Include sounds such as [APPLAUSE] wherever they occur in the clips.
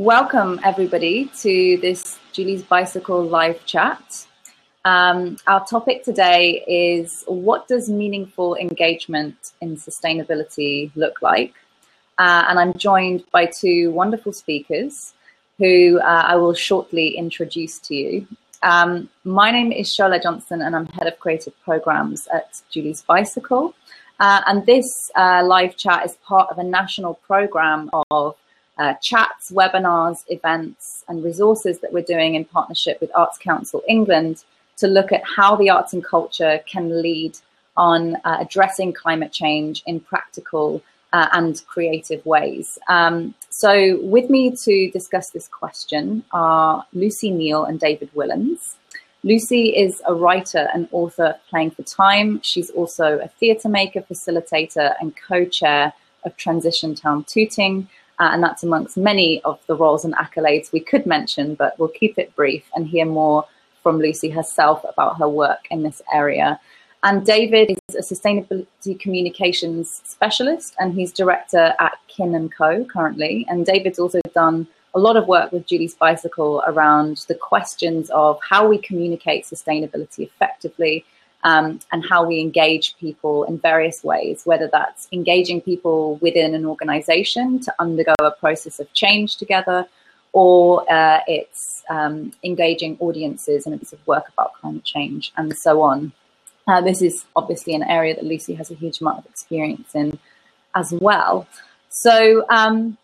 Welcome, everybody, to this Julie's Bicycle live chat. Um, our topic today is what does meaningful engagement in sustainability look like? Uh, and I'm joined by two wonderful speakers who uh, I will shortly introduce to you. Um, my name is Shola Johnson, and I'm head of creative programs at Julie's Bicycle. Uh, and this uh, live chat is part of a national program of uh, chats, webinars, events, and resources that we're doing in partnership with Arts Council England to look at how the arts and culture can lead on uh, addressing climate change in practical uh, and creative ways. Um, so, with me to discuss this question are Lucy Neal and David Willans. Lucy is a writer and author Playing for Time. She's also a theatre maker, facilitator, and co chair of Transition Town Tooting, uh, and that's amongst many of the roles and accolades we could mention, but we'll keep it brief and hear more from Lucy herself about her work in this area. And David is a sustainability communications specialist and he's director at Kin & Co currently. And David's also done a lot of work with Julie's Bicycle around the questions of how we communicate sustainability effectively um, and how we engage people in various ways, whether that's engaging people within an organization to undergo a process of change together, or uh, it's um, engaging audiences in a piece of work about climate change and so on. Uh, this is obviously an area that Lucy has a huge amount of experience in as well. So um,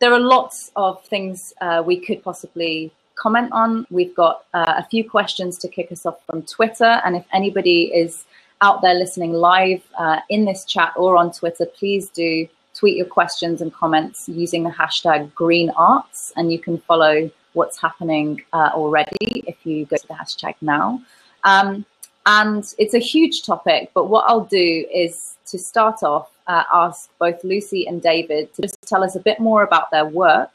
there are lots of things uh, we could possibly comment on. We've got uh, a few questions to kick us off from Twitter. And if anybody is out there listening live uh, in this chat or on Twitter, please do tweet your questions and comments using the hashtag green arts. And you can follow what's happening uh, already if you go to the hashtag now. Um, and it's a huge topic, but what I'll do is to start off, uh, ask both Lucy and David to just tell us a bit more about their work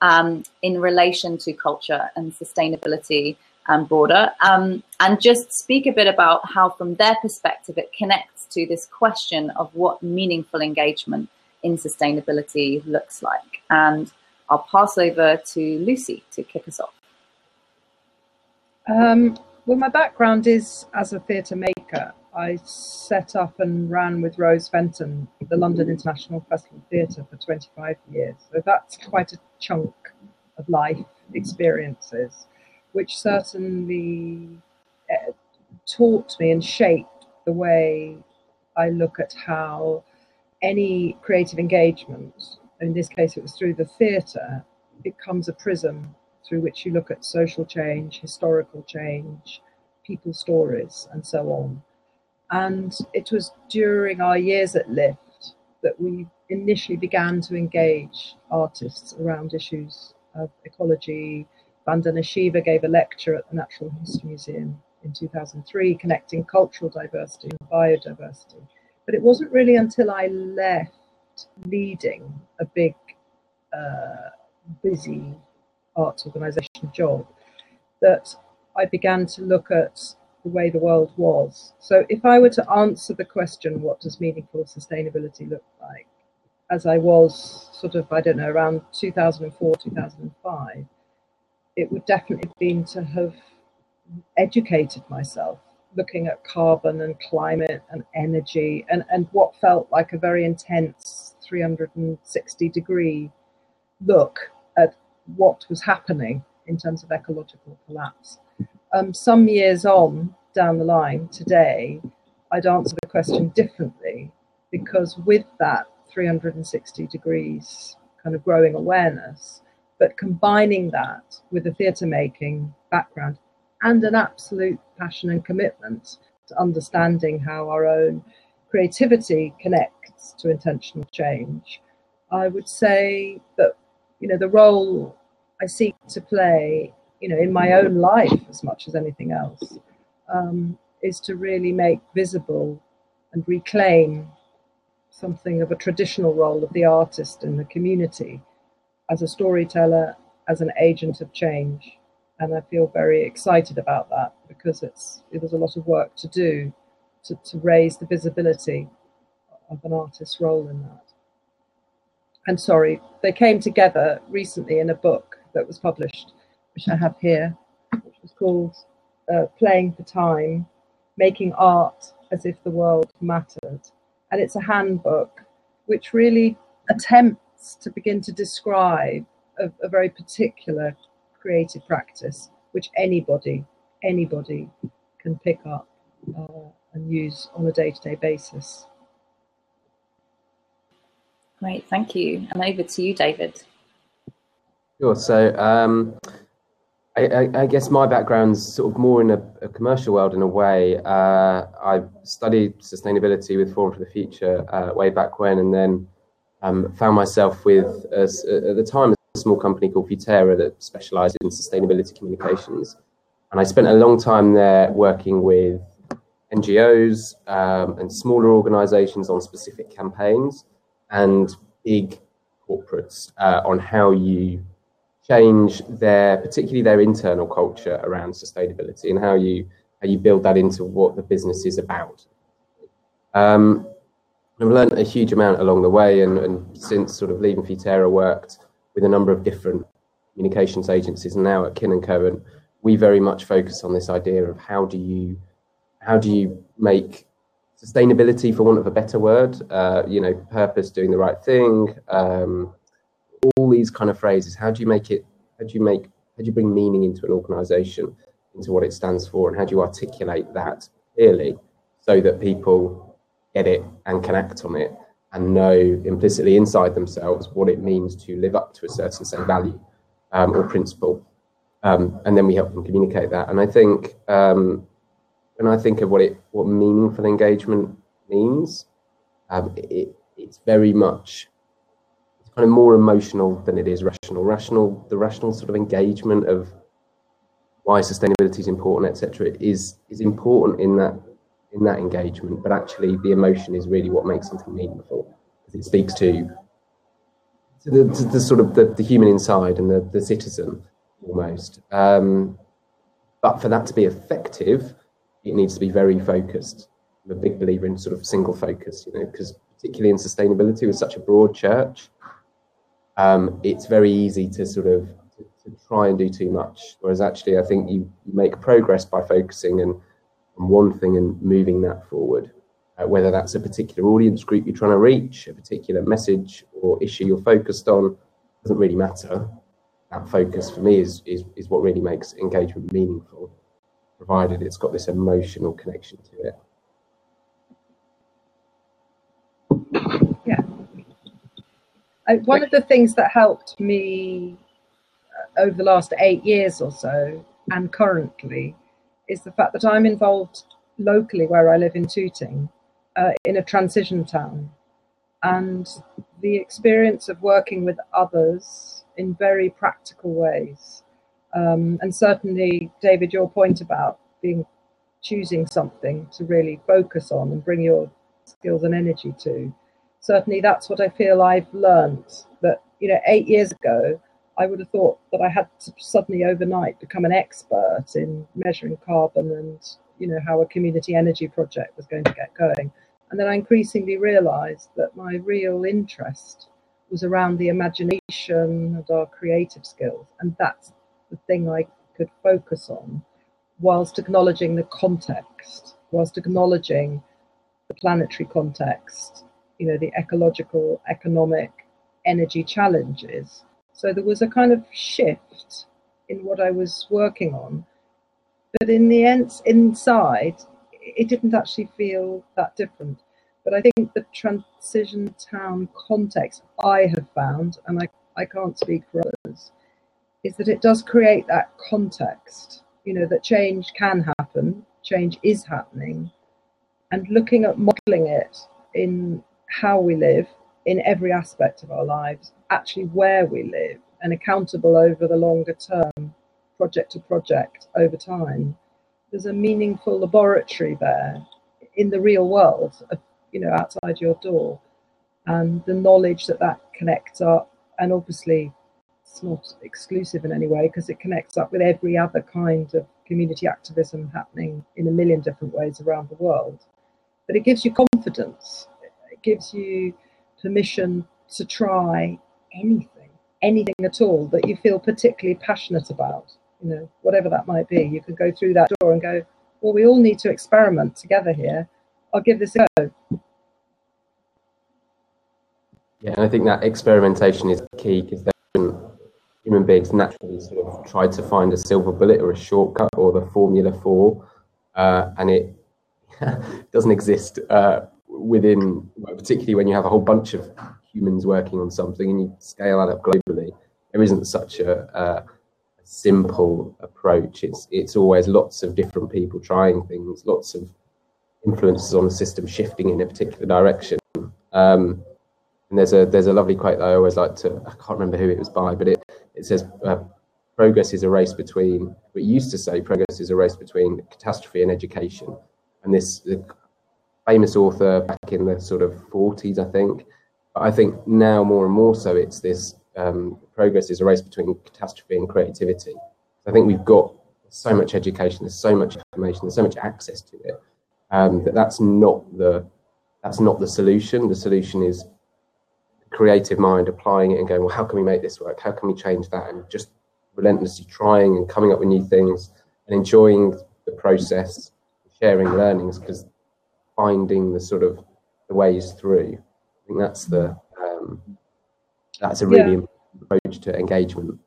um, in relation to culture and sustainability and border, um, and just speak a bit about how, from their perspective, it connects to this question of what meaningful engagement in sustainability looks like. And I'll pass over to Lucy to kick us off. Um, well, my background is as a theatre maker. I set up and ran with Rose Fenton the London International Festival Theatre for 25 years. So that's quite a chunk of life experiences, which certainly uh, taught me and shaped the way I look at how any creative engagement, in this case it was through the theatre, becomes a prism through which you look at social change, historical change, people stories, and so on. And it was during our years at LIFT that we initially began to engage artists around issues of ecology. Vandana Shiva gave a lecture at the Natural History Museum in 2003 connecting cultural diversity and biodiversity. But it wasn't really until I left leading a big, uh, busy arts organisation job that I began to look at the way the world was. So if I were to answer the question, what does meaningful sustainability look like? As I was sort of, I don't know, around 2004, 2005, it would definitely have been to have educated myself, looking at carbon and climate and energy and, and what felt like a very intense 360 degree look at what was happening in terms of ecological collapse. Um, some years on down the line today, I'd answer the question differently because with that 360 degrees kind of growing awareness, but combining that with a theatre making background and an absolute passion and commitment to understanding how our own creativity connects to intentional change, I would say that you know the role I seek to play you know, in my own life as much as anything else, um, is to really make visible and reclaim something of a traditional role of the artist in the community as a storyteller, as an agent of change. And I feel very excited about that because it's it was a lot of work to do to, to raise the visibility of an artist's role in that. and sorry, they came together recently in a book that was published, which I have here, which was called uh, Playing for Time Making Art as if the World Mattered. And it's a handbook which really attempts to begin to describe a, a very particular creative practice which anybody, anybody can pick up uh, and use on a day to day basis. Great, thank you. And over to you, David. Sure. So, um, I, I, guess my background's sort of more in a, a commercial world in a way. Uh, I studied sustainability with Forum for the Future uh, way back when, and then um, found myself with, a, at the time, a small company called Futerra that specialised in sustainability communications. And I spent a long time there working with NGOs um, and smaller organisations on specific campaigns and big corporates uh, on how you change their, particularly their internal culture around sustainability and how you how you build that into what the business is about. Um, I've learned a huge amount along the way, and, and since sort of leaving Futerra, worked with a number of different communications agencies, and now at Kin and Co. And we very much focus on this idea of how do you how do you make sustainability, for want of a better word, uh, you know, purpose, doing the right thing, um, these kind of phrases. How do you make it? How do you make? How do you bring meaning into an organisation, into what it stands for, and how do you articulate that clearly so that people get it and can act on it and know implicitly inside themselves what it means to live up to a certain say value um, or principle, um, and then we help them communicate that. And I think um, when I think of what it what meaningful engagement means, um, it, it's very much kind of more emotional than it is rational. Rational, the rational sort of engagement of why sustainability is important, etc., is is important in that in that engagement. But actually, the emotion is really what makes something meaningful because it speaks to to the, to the sort of the, the, human inside and the, the citizen almost. Um, but for that to be effective, it needs to be very focused. I'm a big believer in sort of single focus, you know, because particularly in sustainability with such a broad church, um, it's very easy to sort of to, to, try and do too much. Whereas actually, I think you, make progress by focusing and on one thing and moving that forward. Uh, whether that's a particular audience group you're trying to reach, a particular message or issue you're focused on, doesn't really matter. That focus for me is, is, is what really makes engagement meaningful provided it's got this emotional connection to it. Yeah. I, one of the things that helped me uh, over the last eight years or so, and currently, is the fact that I'm involved locally where I live in Tooting, uh, in a transition town. And the experience of working with others in very practical ways um, and certainly, David, your point about being choosing something to really focus on and bring your skills and energy to. Certainly, that's what I feel I've learned. That you know, eight years ago, I would have thought that I had to suddenly overnight become an expert in measuring carbon and you know how a community energy project was going to get going. And then I increasingly realised that my real interest was around the imagination and our creative skills, and that's the thing I could focus on, whilst acknowledging the context, whilst acknowledging the planetary context, you know, the ecological, economic, energy challenges. So there was a kind of shift in what I was working on. But in the end, inside, it didn't actually feel that different. But I think the transition town context I have found, and I, I can't speak for others, is that it does create that context, you know, that change can happen, change is happening, and looking at modeling it in how we live in every aspect of our lives, actually where we live, and accountable over the longer term, project to project over time. There's a meaningful laboratory there in the real world, uh, you know, outside your door, and the knowledge that that connects up, and obviously it's not exclusive in any way because it connects up with every other kind of community activism happening in a million different ways around the world. But it gives you confidence, gives you permission to try anything, anything at all that you feel particularly passionate about, you know, whatever that might be. You could go through that door and go, well, we all need to experiment together here. I'll give this a go. Yeah, and I think that experimentation is key because human beings naturally sort of try to find a silver bullet or a shortcut or the formula for, uh, and it [LAUGHS] doesn't exist uh, within, particularly when you have a whole bunch of humans working on something and you scale that up globally. There isn't such a, a simple approach. It's it's always lots of different people trying things, lots of influences on the system shifting in a particular direction. Um, and there's a there's a lovely quote that I always like to I can't remember who it was by, but it it says uh, progress is a race between. It used to say progress is a race between catastrophe and education, and this the famous author back in the sort of 40s, I think. But I think now more and more so, it's this um, progress is a race between catastrophe and creativity. I think we've got so much education, there's so much information, there's so much access to it um, that that's not the that's not the solution. The solution is creative mind applying it and going, well, how can we make this work? How can we change that? And just relentlessly trying and coming up with new things and enjoying the process, sharing learnings, because finding the sort of the ways through. I think that's the um, that's a really yeah. important approach to engagement.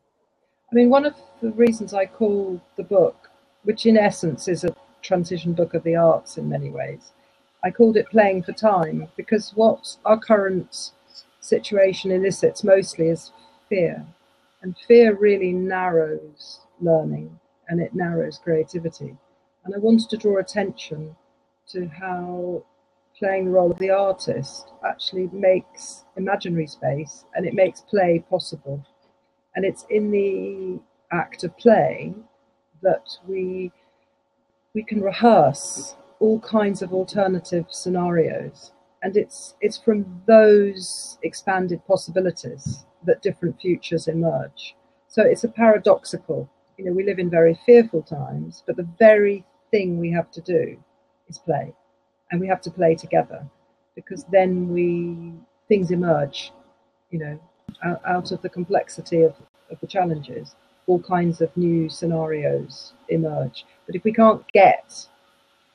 I mean, one of the reasons I call the book, which in essence is a transition book of the arts in many ways, I called it Playing for Time because what our current situation elicits mostly is fear. And fear really narrows learning and it narrows creativity. And I wanted to draw attention to how playing the role of the artist actually makes imaginary space and it makes play possible. And it's in the act of play that we we can rehearse all kinds of alternative scenarios and it's it's from those expanded possibilities that different futures emerge so it's a paradoxical you know we live in very fearful times but the very thing we have to do is play and we have to play together because then we things emerge you know out, out of the complexity of, of the challenges all kinds of new scenarios emerge but if we can't get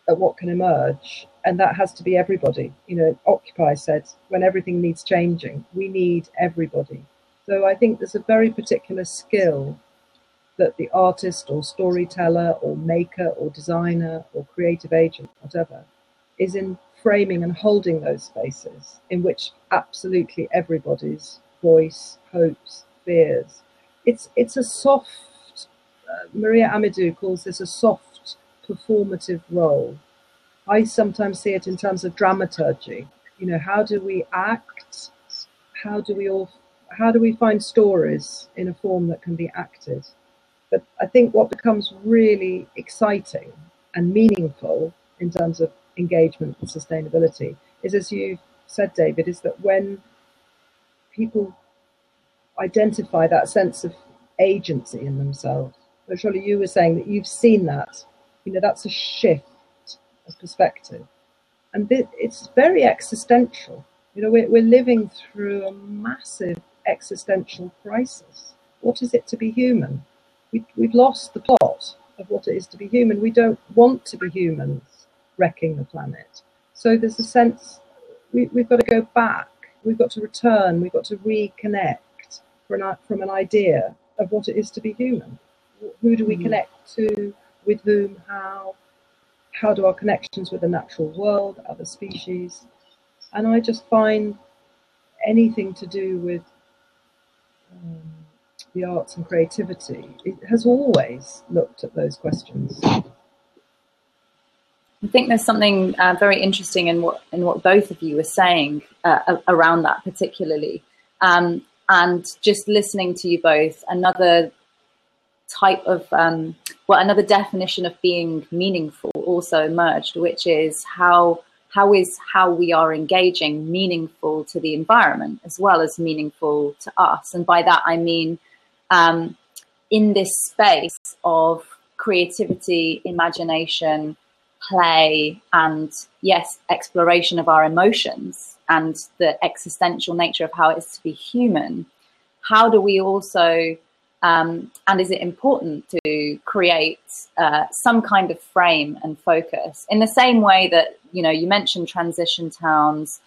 at what can emerge and that has to be everybody. You know, Occupy said when everything needs changing, we need everybody. So I think there's a very particular skill that the artist or storyteller or maker or designer or creative agent, whatever, is in framing and holding those spaces in which absolutely everybody's voice, hopes, fears. It's it's a soft. Uh, Maria Amidu calls this a soft performative role I sometimes see it in terms of dramaturgy. You know, how do we act? How do we all? How do we find stories in a form that can be acted? But I think what becomes really exciting and meaningful in terms of engagement and sustainability is, as you said, David, is that when people identify that sense of agency in themselves. But surely you were saying that you've seen that. You know, that's a shift of perspective. And it's very existential. You know, we're, we're living through a massive existential crisis. What is it to be human? We, we've lost the plot of what it is to be human. We don't want to be humans wrecking the planet. So there's a sense we, we've got to go back. We've got to return. We've got to reconnect an, from an idea of what it is to be human. Who do we mm-hmm. connect to? With whom? How? how do our connections with the natural world, other species, and I just find anything to do with um, the arts and creativity, it has always looked at those questions. I think there's something uh, very interesting in what in what both of you were saying uh, around that, particularly, um, and just listening to you both. Another type of um, well another definition of being meaningful also emerged which is how how is how we are engaging meaningful to the environment as well as meaningful to us and by that i mean um, in this space of creativity imagination play and yes, exploration of our emotions and the existential nature of how it is to be human, how do we also um, and is it important to create uh, some kind of frame and focus? In the same way that you know you mentioned transition towns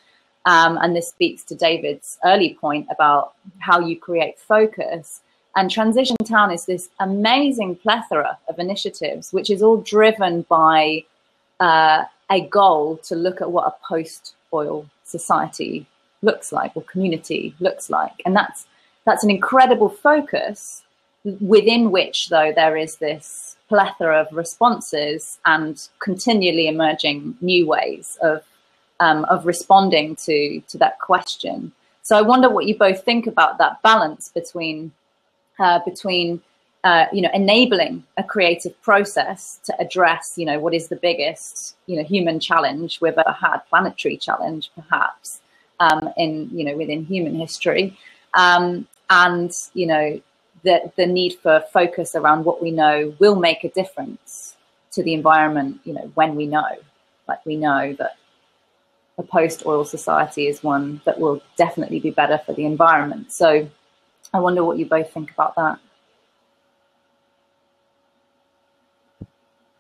um, and this speaks to david's early point about how you create focus and transition town is this amazing plethora of initiatives which is all driven by uh, a goal to look at what a post oil society looks like or community looks like. And that's that's an incredible focus within which though there is this plethora of responses and continually emerging new ways of um, of responding to to that question. So i wonder what you both think about that balance between uh, between uh, you know enabling a creative process to address you know what is the biggest you know human challenge we've ever had planetary challenge perhaps um, in you know within human history um, and you know the the need for focus around what we know will make a difference to the environment. You know, when we know, like we know that a post oil society is one that will definitely be better for the environment. So, I wonder what you both think about that.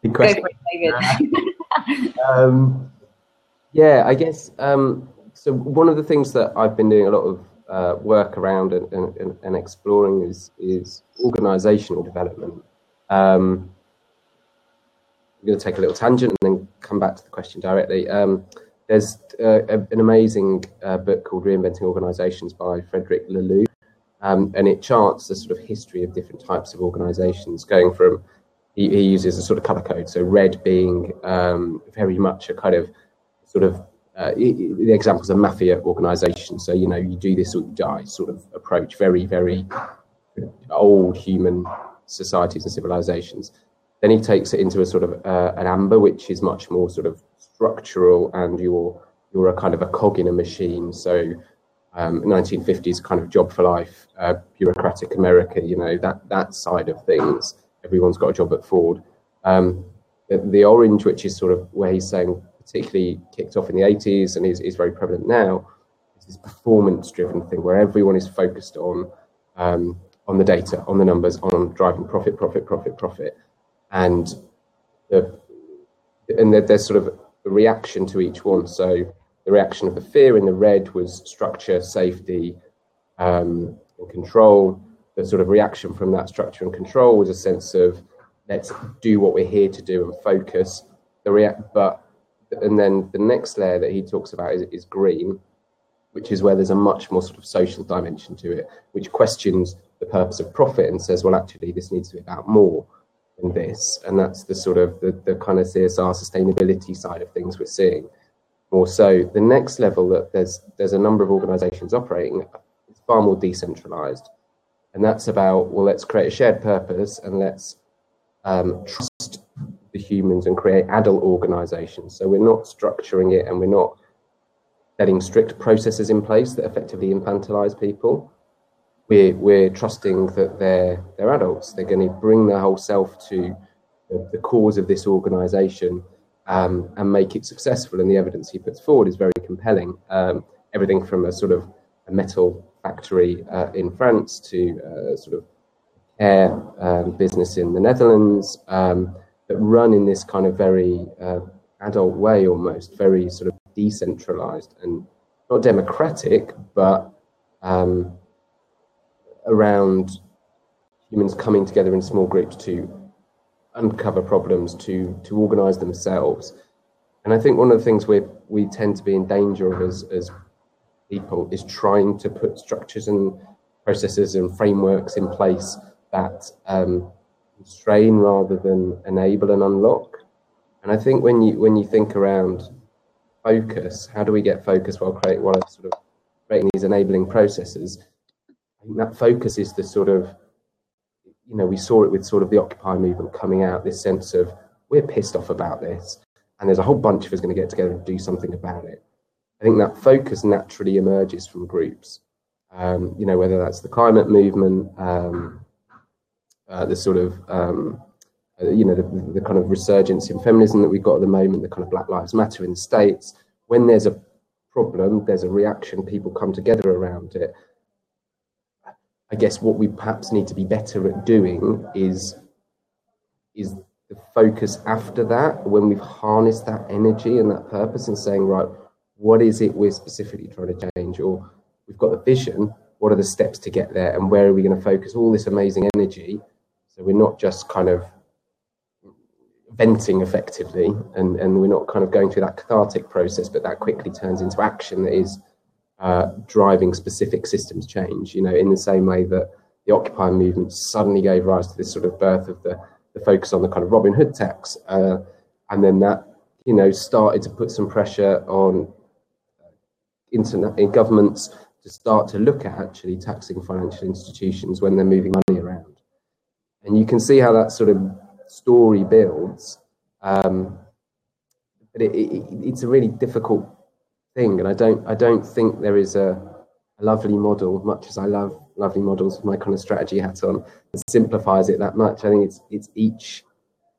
Good question. It, [LAUGHS] um, yeah, I guess um, so. One of the things that I've been doing a lot of uh, work around and, and, and, exploring is, is organizational development. Um, I'm going to take a little tangent and then come back to the question directly. Um, there's uh, a, an amazing uh, book called Reinventing Organizations by Frederic Laloux, um, and it charts the sort of history of different types of organizations, going from he, he uses a sort of color code, so red being um, very much a kind of sort of uh, the examples of mafia organizations. So, you know, you do this or you die sort of approach, very, very old human societies and civilizations. Then he takes it into a sort of uh, an amber, which is much more sort of structural, and you're you're a kind of a cog in a machine. So, um, 1950s kind of job for life, uh, bureaucratic America. You know that that side of things. Everyone's got a job at Ford. Um, the, the orange, which is sort of where he's saying particularly kicked off in the 80s and is, is very prevalent now, is this performance driven thing where everyone is focused on um, on the data, on the numbers, on driving profit, profit, profit, profit. And the, and there's sort of a reaction to each one. So the reaction of the fear in the red was structure, safety, um, and control. The sort of reaction from that structure and control was a sense of let's do what we're here to do and focus. The react, but and then the next layer that he talks about is, is green, which is where there's a much more sort of social dimension to it, which questions the purpose of profit and says, well, actually, this needs to be about more than this. And that's the sort of the, the kind of CSR sustainability side of things we're seeing. More so, the next level that there's there's a number of organisations operating, it's far more decentralised, and that's about well, let's create a shared purpose and let's um, trust the humans and create adult organizations. So we're not structuring it and we're not setting strict processes in place that effectively infantilize people. We're, we're trusting that they're, they're adults. They're going to bring their whole self to the, the cause of this organization um, and make it successful. And the evidence he puts forward is very compelling. Um, everything from a sort of a metal factory uh, in France to a sort of air um, business in the Netherlands. Um, that run in this kind of very uh, adult way almost, very sort of decentralized and not democratic, but um, around humans coming together in small groups to uncover problems, to to organize themselves. And I think one of the things we we tend to be in danger of as, as people is trying to put structures and processes and frameworks in place that um, constrain rather than enable and unlock. And I think when you when you think around focus, how do we get focus while create while sort of creating these enabling processes? I think that focus is the sort of you know we saw it with sort of the Occupy movement coming out. This sense of we're pissed off about this, and there's a whole bunch of us going to get together and do something about it. I think that focus naturally emerges from groups. Um, you know whether that's the climate movement. Um, uh, the sort of um, uh, you know, the, the, kind of resurgence in feminism that we've got at the moment, the kind of Black Lives Matter in the States. When there's a problem, there's a reaction, people come together around it. I guess what we perhaps need to be better at doing is is the focus after that when we've harnessed that energy and that purpose and saying right what is it we're specifically trying to change? Or we've got the vision what are the steps to get there and where are we going to focus all this amazing energy? So we're not just kind of venting effectively and, and we're not kind of going through that cathartic process but that quickly turns into action that is uh, driving specific systems change you know in the same way that the occupy movement suddenly gave rise to this sort of birth of the, the focus on the kind of robin hood tax uh, and then that you know started to put some pressure on internet in governments to start to look at actually taxing financial institutions when they're moving money around and you can see how that sort of story builds. Um, but it, it, it's a really difficult thing, and I don't I don't think there is a, a, lovely model. Much as I love lovely models with my kind of strategy hat on, that simplifies it that much. I think it's it's each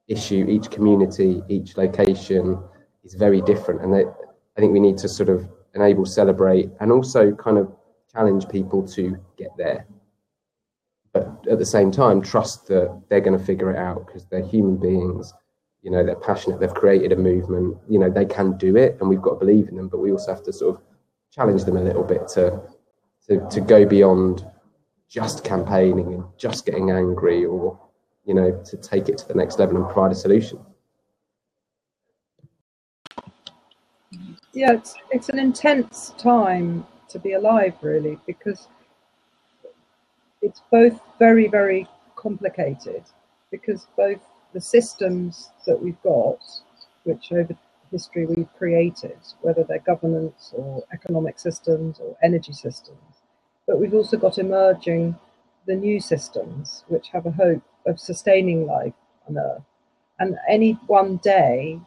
issue, each community, each location is very different, and they, I think we need to sort of enable, celebrate, and also kind of challenge people to get there but at the same time trust that they're going to figure it out because they're human beings you know they're passionate they've created a movement you know they can do it and we've got to believe in them but we also have to sort of challenge them a little bit to to, to go beyond just campaigning and just getting angry or you know to take it to the next level and provide a solution. Yeah it's it's an intense time to be alive really because it's both very, very complicated because both the systems that we've got, which over history we've created, whether they're governance or economic systems or energy systems, but we've also got emerging the new systems which have a hope of sustaining life on Earth. And any one day,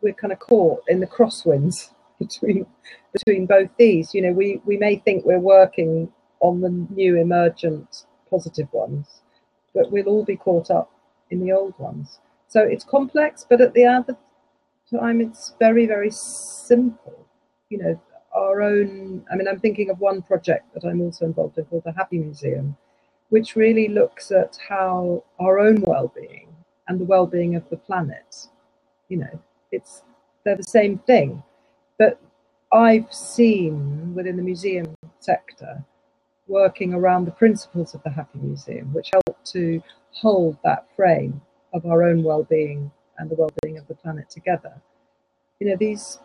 we're kind of caught in the crosswinds [LAUGHS] between between both these. You know, we, we may think we're working on the new emergent positive ones, but we'll all be caught up in the old ones. So it's complex, but at the other time, it's very, very simple. You know, our own, I mean, I'm thinking of one project that I'm also involved in called the Happy Museum, which really looks at how our own well being and the well being of the planet, you know, it's, they're the same thing. But I've seen within the museum sector working around the principles of the Happy Museum, which help to hold that frame of our own well-being and the well-being of the planet together. You know, these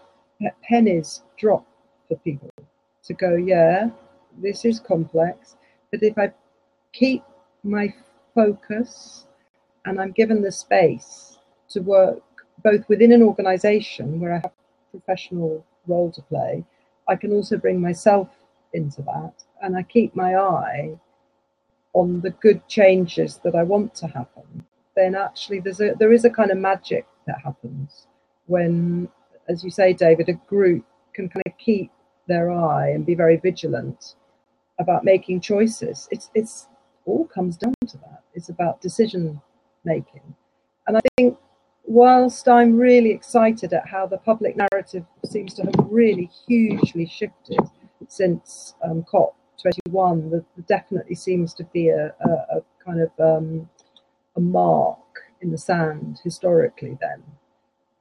pennies drop for people to go, yeah, this is complex, but if I keep my focus and I'm given the space to work both within an organization where I have a professional role to play, I can also bring myself into that and I keep my eye on the good changes that I want to happen, then actually there's a there is a kind of magic that happens when, as you say, David, a group can kind of keep their eye and be very vigilant about making choices. It's it's all comes down to that. It's about decision making. And I think whilst I'm really excited at how the public narrative seems to have really hugely shifted since um, COP 21, there definitely seems to be a, a, a kind of um, a mark in the sand historically then.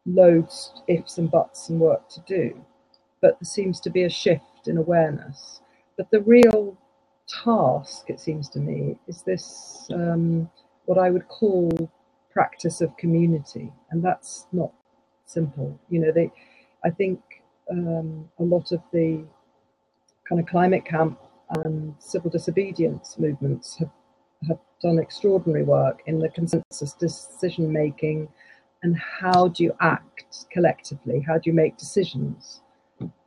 Loads ifs and buts and work to do. But there seems to be a shift in awareness. But the real task, it seems to me, is this um, what I would call practice of community. And that's not simple. You know, they I think um, a lot of the kind of climate camp and civil disobedience movements have, have done extraordinary work in the consensus decision making and how do you act collectively? How do you make decisions?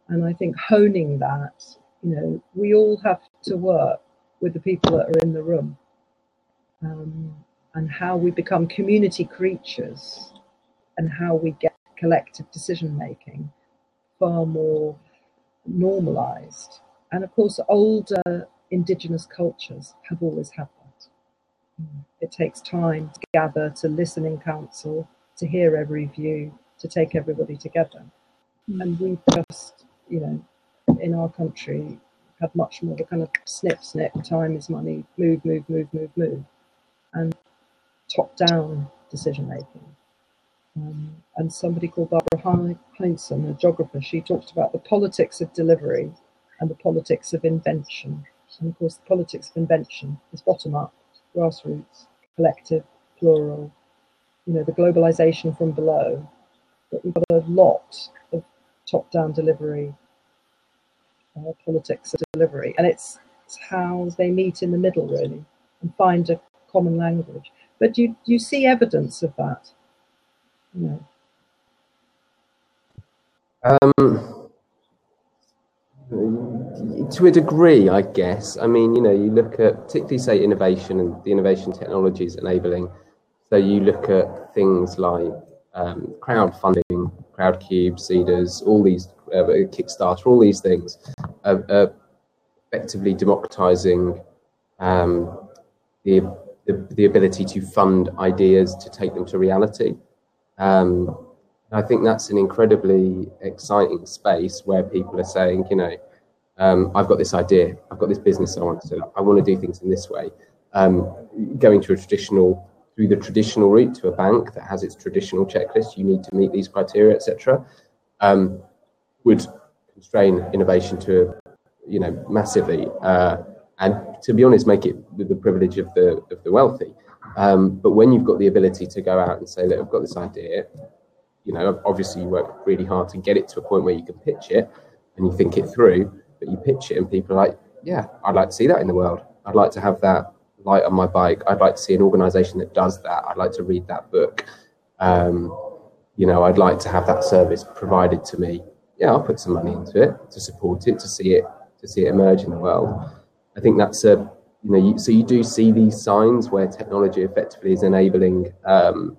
And I think honing that, you know, we all have to work with the people that are in the room um, and how we become community creatures and how we get collective decision making far more normalized and of course, older indigenous cultures have always had that. It takes time to gather, to listen in council, to hear every view, to take everybody together. Mm. And we just, you know, in our country had much more the kind of snip, snip, time is money, move, move, move, move, move, and top down decision making. Um, and somebody called Barbara Heinzen, a geographer, she talked about the politics of delivery and the politics of invention. And of course, the politics of invention is bottom up, grassroots, collective, plural, you know, the globalization from below. But we've got a lot of top down delivery, uh, politics of delivery. And it's, it's how they meet in the middle, really, and find a common language. But you, you see evidence of that no. Um, to a degree, I guess. I mean, you know, you look at particularly say innovation and the innovation technologies enabling. So you look at things like um, crowdfunding, Crowdcube, Seedrs, all these uh, Kickstarter, all these things are, are effectively democratizing um, the, the the ability to fund ideas to take them to reality. Um, I think that's an incredibly exciting space where people are saying, you know, um, I've got this idea, I've got this business I want to set up, I want to do things in this way. Um, going to a traditional, through the traditional route to a bank that has its traditional checklist, you need to meet these criteria, etc., um, would constrain innovation to, you know, massively. Uh, and to be honest, make it the privilege of the of the wealthy. Um, but when you've got the ability to go out and say that I've got this idea, you know, obviously you work really hard to get it to a point where you can pitch it and you think it through, but you pitch it and people are like, yeah, I'd like to see that in the world. I'd like to have that light on my bike. I'd like to see an organization that does that. I'd like to read that book. Um, you know, I'd like to have that service provided to me. Yeah, I'll put some money into it to support it, to see it, to see it emerge in the world. I think that's a you know, you, so you do see these signs where technology effectively is enabling um,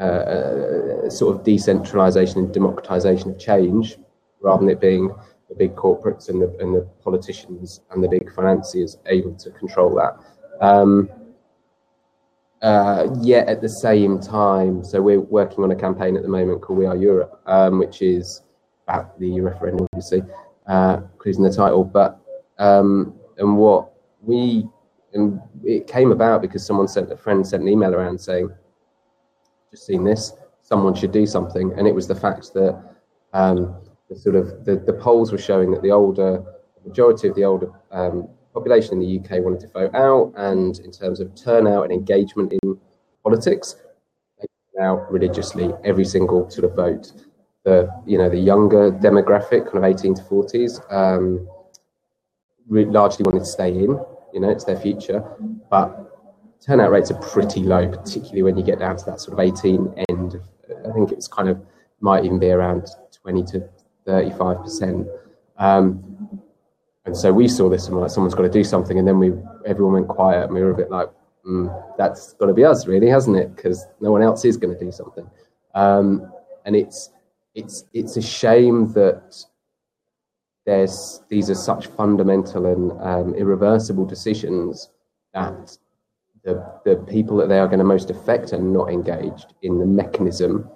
uh, uh, sort of decentralization and democratization of change, rather than it being the big corporates and the, and the politicians and the big financiers able to control that. Um, uh, yet at the same time, so we're working on a campaign at the moment called We Are Europe, um, which is about the referendum, obviously, uh, including the title. But um, and what we and it came about because someone sent a friend sent an email around saying, "Just seen this. Someone should do something." And it was the fact that um, the sort of the, the polls were showing that the older majority of the older um, population in the UK wanted to vote out, and in terms of turnout and engagement in politics, out religiously every single sort of vote. The you know the younger demographic, kind of 18 to 40s. Um, largely wanted to stay in. You know, it's their future, but turnout rates are pretty low, particularly when you get down to that sort of 18 end. I think it's kind of might even be around 20 to 35 percent. Um, and so we saw this and we're like, someone's got to do something. And then we, everyone went quiet and we were a bit like, mm, that's got to be us, really, hasn't it? Because no one else is going to do something. Um, and it's, it's, it's a shame that there's these are such fundamental and um, irreversible decisions that the, the people that they are going to most affect are not engaged in the mechanism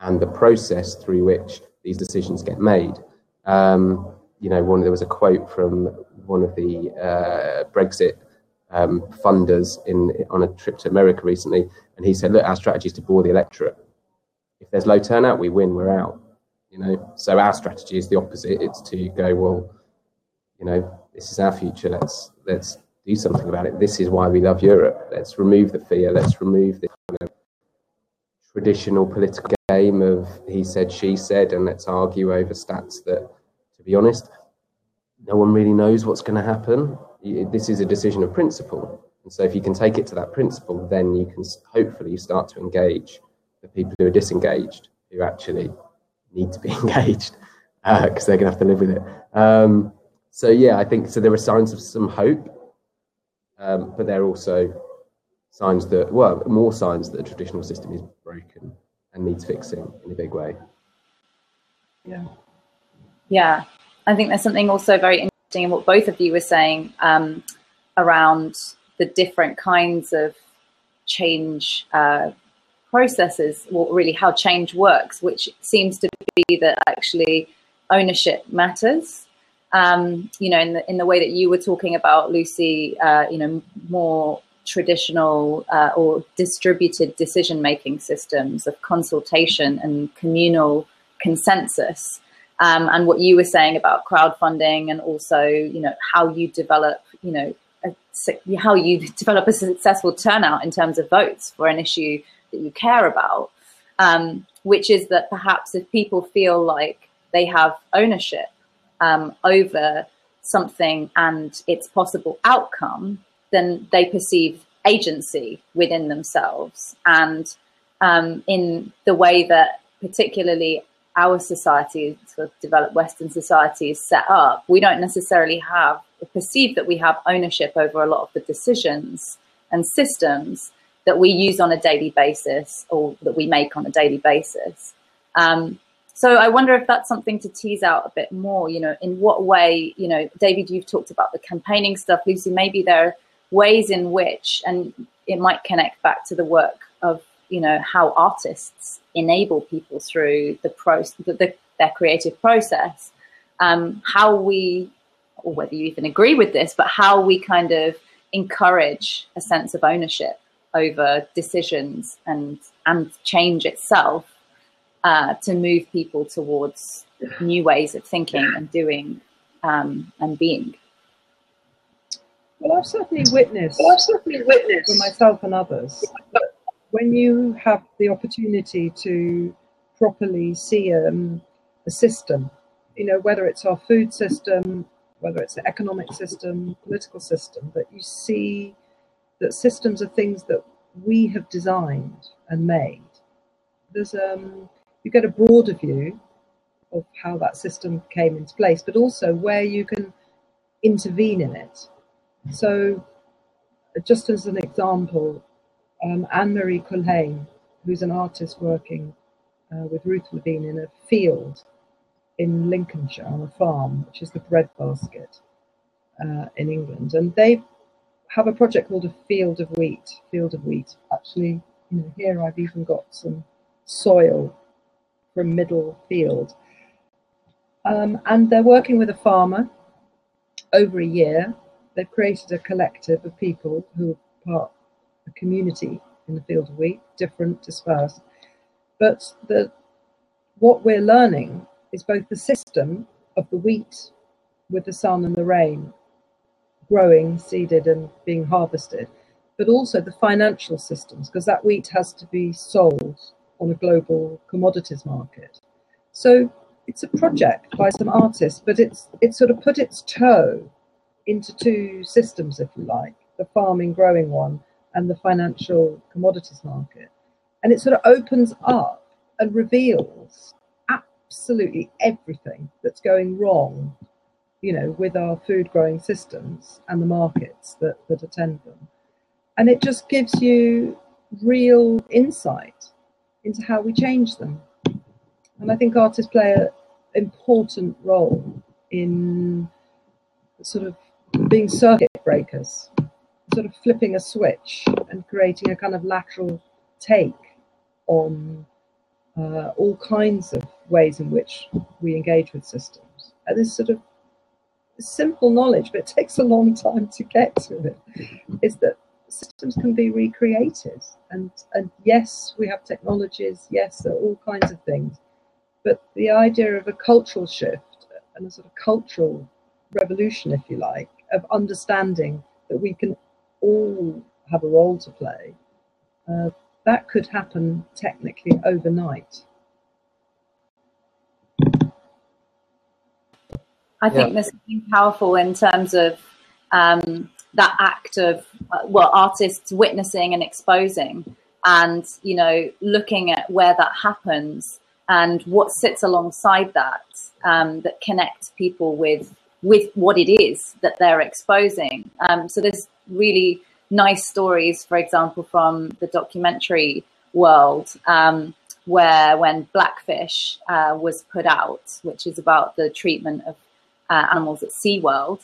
and the process through which these decisions get made. Um, you know, one there was a quote from one of the uh, Brexit um, funders in on a trip to America recently, and he said, "Look, our strategy is to bore the electorate. If there's low turnout, we win. We're out. You know, so our strategy is the opposite. It's to go, well, you know, this is our future. Let's let's do something about it. This is why we love Europe. Let's remove the fear. Let's remove the kind of traditional political game of he said, she said, and let's argue over stats that, to be honest, no one really knows what's going to happen. This is a decision of principle. And so if you can take it to that principle, then you can hopefully start to engage the people who are disengaged, who actually need to be [LAUGHS] engaged because uh, they're going to have to live with it. Um, so yeah, I think so. There are signs of some hope, um, but there are also signs that well, more signs that the traditional system is broken and needs fixing in a big way. Yeah, yeah. I think there's something also very interesting in what both of you were saying um, around the different kinds of change uh, processes, well, really how change works, which seems to be that actually ownership matters. Um, you know, in the in the way that you were talking about, Lucy, uh, you know, more traditional uh, or distributed decision making systems of consultation and communal consensus. Um, and what you were saying about crowdfunding and also, you know, how you develop, you know, a, how you [LAUGHS] develop a successful turnout in terms of votes for an issue that you care about, um, which is that perhaps if people feel like they have ownership um, over something and its possible outcome, then they perceive agency within themselves. And um, in the way that particularly our society, sort of developed Western society, is set up, we don't necessarily have perceive that we have ownership over a lot of the decisions and systems that we use on a daily basis or that we make on a daily basis. Um, so I wonder if that's something to tease out a bit more, you know, in what way, you know, David, you've talked about the campaigning stuff. Lucy, maybe there are ways in which, and it might connect back to the work of, you know, how artists enable people through the process, the, the, their creative process, um, how we, or whether you even agree with this, but how we kind of encourage a sense of ownership over decisions and and change itself uh, to move people towards new ways of thinking and doing um, and being. Well, I've certainly witnessed. Well, I've certainly witnessed for myself and others. When you have the opportunity to properly see um, a system, you know, whether it's our food system, whether it's the economic system, political system, that you see that systems are things that we have designed and made. There's um, you get a broader view of how that system came into place, but also where you can intervene in it. So, just as an example, um, Anne Marie Culhane, who's an artist working uh, with Ruth Levene in a field in Lincolnshire on a farm, which is the breadbasket uh, in England, and they have a project called a Field of Wheat. Field of Wheat. Actually, you know, here I've even got some soil from Middle Field. Um, and they're working with a farmer over a year. They've created a collective of people who are part of a community in the field of wheat, different, dispersed. But the, what we're learning is both the system of the wheat with the sun and the rain growing, seeded, and being harvested, but also the financial systems, because that wheat has to be sold on a global commodities market. So it's a project by some artists, but it's it sort of put its toe into two systems, if you like, the farming growing one and the financial commodities market. And it sort of opens up and reveals absolutely everything that's going wrong, you know, with our food growing systems and the markets that, that attend them. And it just gives you real insight into how we change them. And I think artists play an important role in sort of being circuit breakers, sort of flipping a switch and creating a kind of lateral take on uh, all kinds of ways in which we engage with systems. And this sort of simple knowledge, but it takes a long time to get to it, is that systems can be recreated. And, and yes, we have technologies, yes, there are all kinds of things. But the idea of a cultural shift and a sort of cultural revolution, if you like, of understanding that we can all have a role to play, uh, that could happen technically overnight. I think yeah. there's something powerful in terms of um, that act of uh, well artists witnessing and exposing and you know looking at where that happens and what sits alongside that um, that connects people with with what it is that they're exposing. Um, so there's really nice stories for example from the documentary world um, where when blackfish uh, was put out which is about the treatment of uh, animals at SeaWorld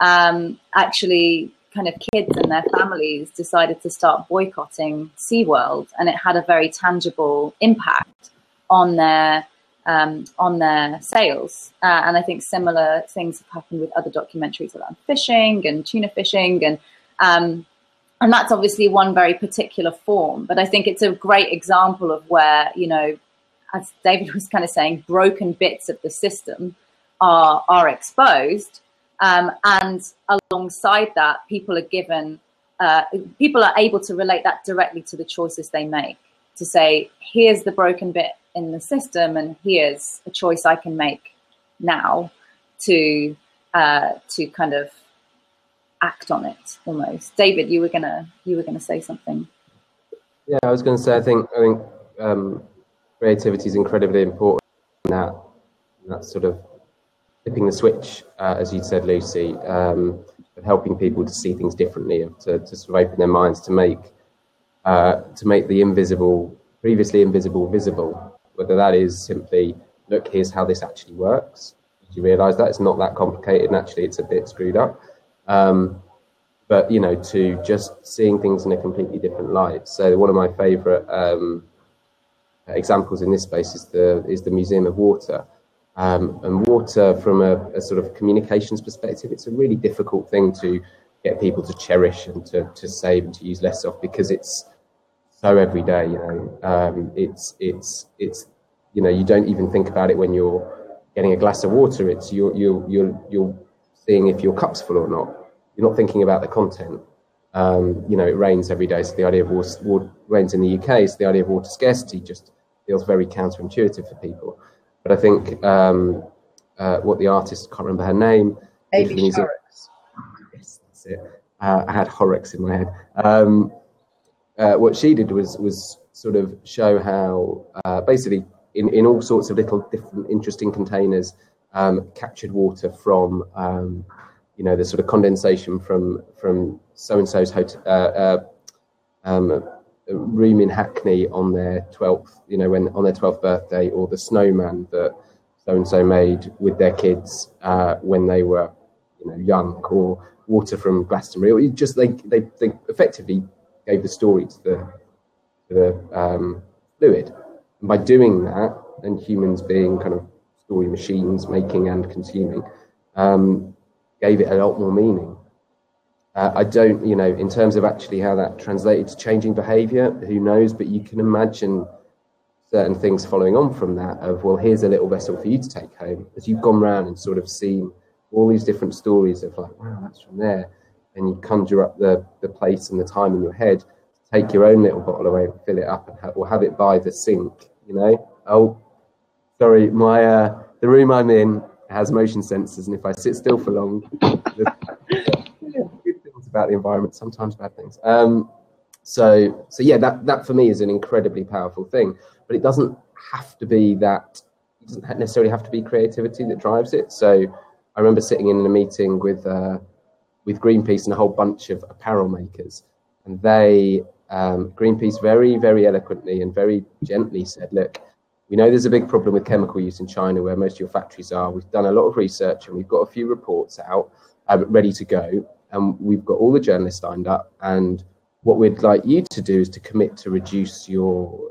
um, actually kind of kids and their families decided to start boycotting SeaWorld, and it had a very tangible impact on their um, on their sales. Uh, and I think similar things have happened with other documentaries around fishing and tuna fishing, and um, and that's obviously one very particular form. But I think it's a great example of where you know, as David [LAUGHS] was kind of saying, broken bits of the system are are exposed um, and alongside that, people are given, uh, people are able to relate that directly to the choices they make. To say, here's the broken bit in the system, and here's a choice I can make now to uh, to kind of act on it almost. David, you were gonna you were gonna say something. Yeah, I was to say I think I think um, creativity is incredibly important in that in that sort of flipping the switch, uh, as you said, Lucy, um, of helping people to see things differently, to, to sort of open their minds to make uh, to make the invisible, previously invisible, visible. Whether that is simply, look, here's how this actually works. Did you realise that it's not that complicated, and actually it's a bit screwed up. Um, but you know, to just seeing things in a completely different light. So one of my favourite um, examples in this space is the is the Museum of Water. Um, and water, from a, a, sort of communications perspective, it's a really difficult thing to get people to cherish and to, to save and to use less of because it's so everyday. You know, um, it's it's it's you know you don't even think about it when you're getting a glass of water. It's you're you're you're you're seeing if your cup's full or not. You're not thinking about the content. Um, you know, it rains every day, so the idea of water, water rains in the UK, so the idea of water scarcity just feels very counterintuitive for people. But I think um, uh, what the artist, can't remember her name. Amy Sharrock. Yes, that's it. Uh, I had Horrocks in my head. Um, uh, what she did was was sort of show how uh, basically in, in all sorts of little different interesting containers um, captured water from um, you know the sort of condensation from from so and so's hotel uh, uh, um, room in Hackney on their 12th, you know, when on their 12th birthday, or the snowman that so and so made with their kids uh, when they were, you know, young, or water from Glastonbury. Or just they, they, they effectively gave the story to the to the um, fluid. And by doing that, and humans being kind of story machines, making and consuming, um, gave it a lot more meaning. Uh, I don't, you know, in terms of actually how that translated to changing behaviour, who knows? But you can imagine certain things following on from that of, well, here's a little vessel for you to take home. As you've gone round and sort of seen all these different stories of like, wow, that's from there. And you conjure up the, the place and the time in your head, take your own little bottle away and fill it up and have, or have it by the sink, you know? Oh, sorry, my, uh, the room I'm in has motion sensors. And if I sit still for long, [LAUGHS] about the environment, sometimes bad things. Um, so, so yeah, that that for me is an incredibly powerful thing. But it doesn't have to be that. It doesn't necessarily have to be creativity that drives it. So, I remember sitting in a meeting with uh, with Greenpeace and a whole bunch of apparel makers, and they um, Greenpeace very very eloquently and very gently said, "Look, we know there's a big problem with chemical use in China, where most of your factories are. We've done a lot of research and we've got a few reports out uh, ready to go and we've got all the journalists lined up. And what we'd like you to do is to commit to reduce your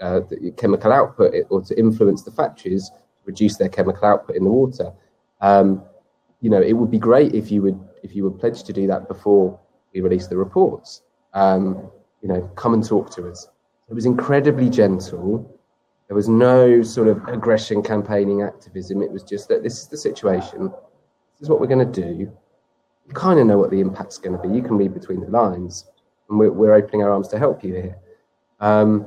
uh, uh, chemical output or to influence the factories to reduce their chemical output in the water. Um, you know, it would be great if you would if you would pledge to do that before we release the reports. Um, you know, come and talk to us. It was incredibly gentle. There was no sort of aggression, campaigning, activism. It was just that this is the situation. This is what we're going to do kind of know what the impact's going to be. You can read between the lines, and we're, we're opening our arms to help you here. Um,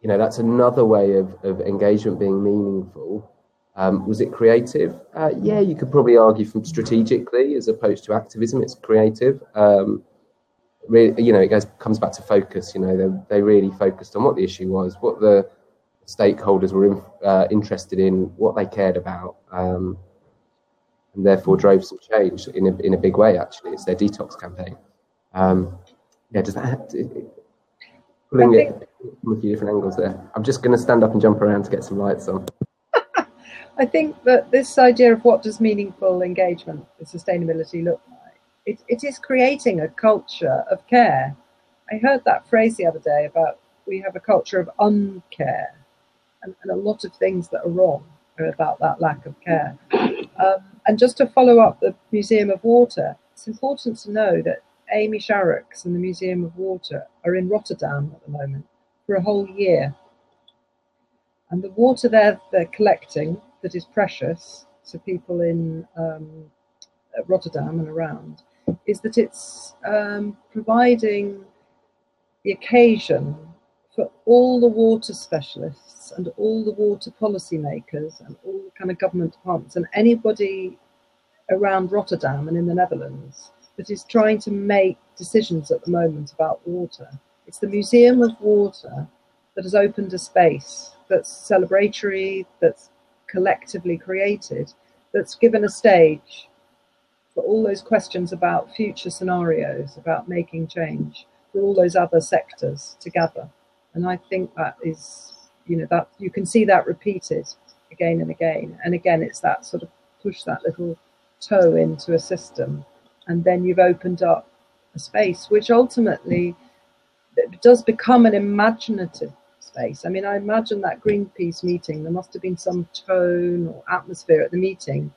you know, that's another way of, of engagement being meaningful. Um, was it creative? Uh, yeah, you could probably argue from strategically as opposed to activism. It's creative. Um, really, you know, it goes comes back to focus. You know, they they really focused on what the issue was, what the stakeholders were in, uh, interested in, what they cared about. Um, and therefore drove some change in a, in a big way. Actually, it's their detox campaign. Um, yeah, does that to, pulling it from a few different angles there? I'm just going to stand up and jump around to get some lights on. [LAUGHS] I think that this idea of what does meaningful engagement with sustainability look like it, it is creating a culture of care. I heard that phrase the other day about we have a culture of uncare, and, and a lot of things that are wrong are about that lack of care. Um, and just to follow up the Museum of Water, it's important to know that Amy Sharrock's and the Museum of Water are in Rotterdam at the moment for a whole year. And the water there they're collecting that is precious to people in um, Rotterdam and around is that it's um, providing the occasion for all the water specialists and all the water policymakers and all the kind of government departments and anybody around Rotterdam and in the Netherlands that is trying to make decisions at the moment about water. It's the Museum of Water that has opened a space that's celebratory, that's collectively created, that's given a stage for all those questions about future scenarios, about making change, for all those other sectors to gather. And I think that is, you know, that you can see that repeated again and again. And again, it's that sort of push that little toe into a system, and then you've opened up a space which ultimately does become an imaginative space. I mean, I imagine that Greenpeace meeting, there must have been some tone or atmosphere at the meeting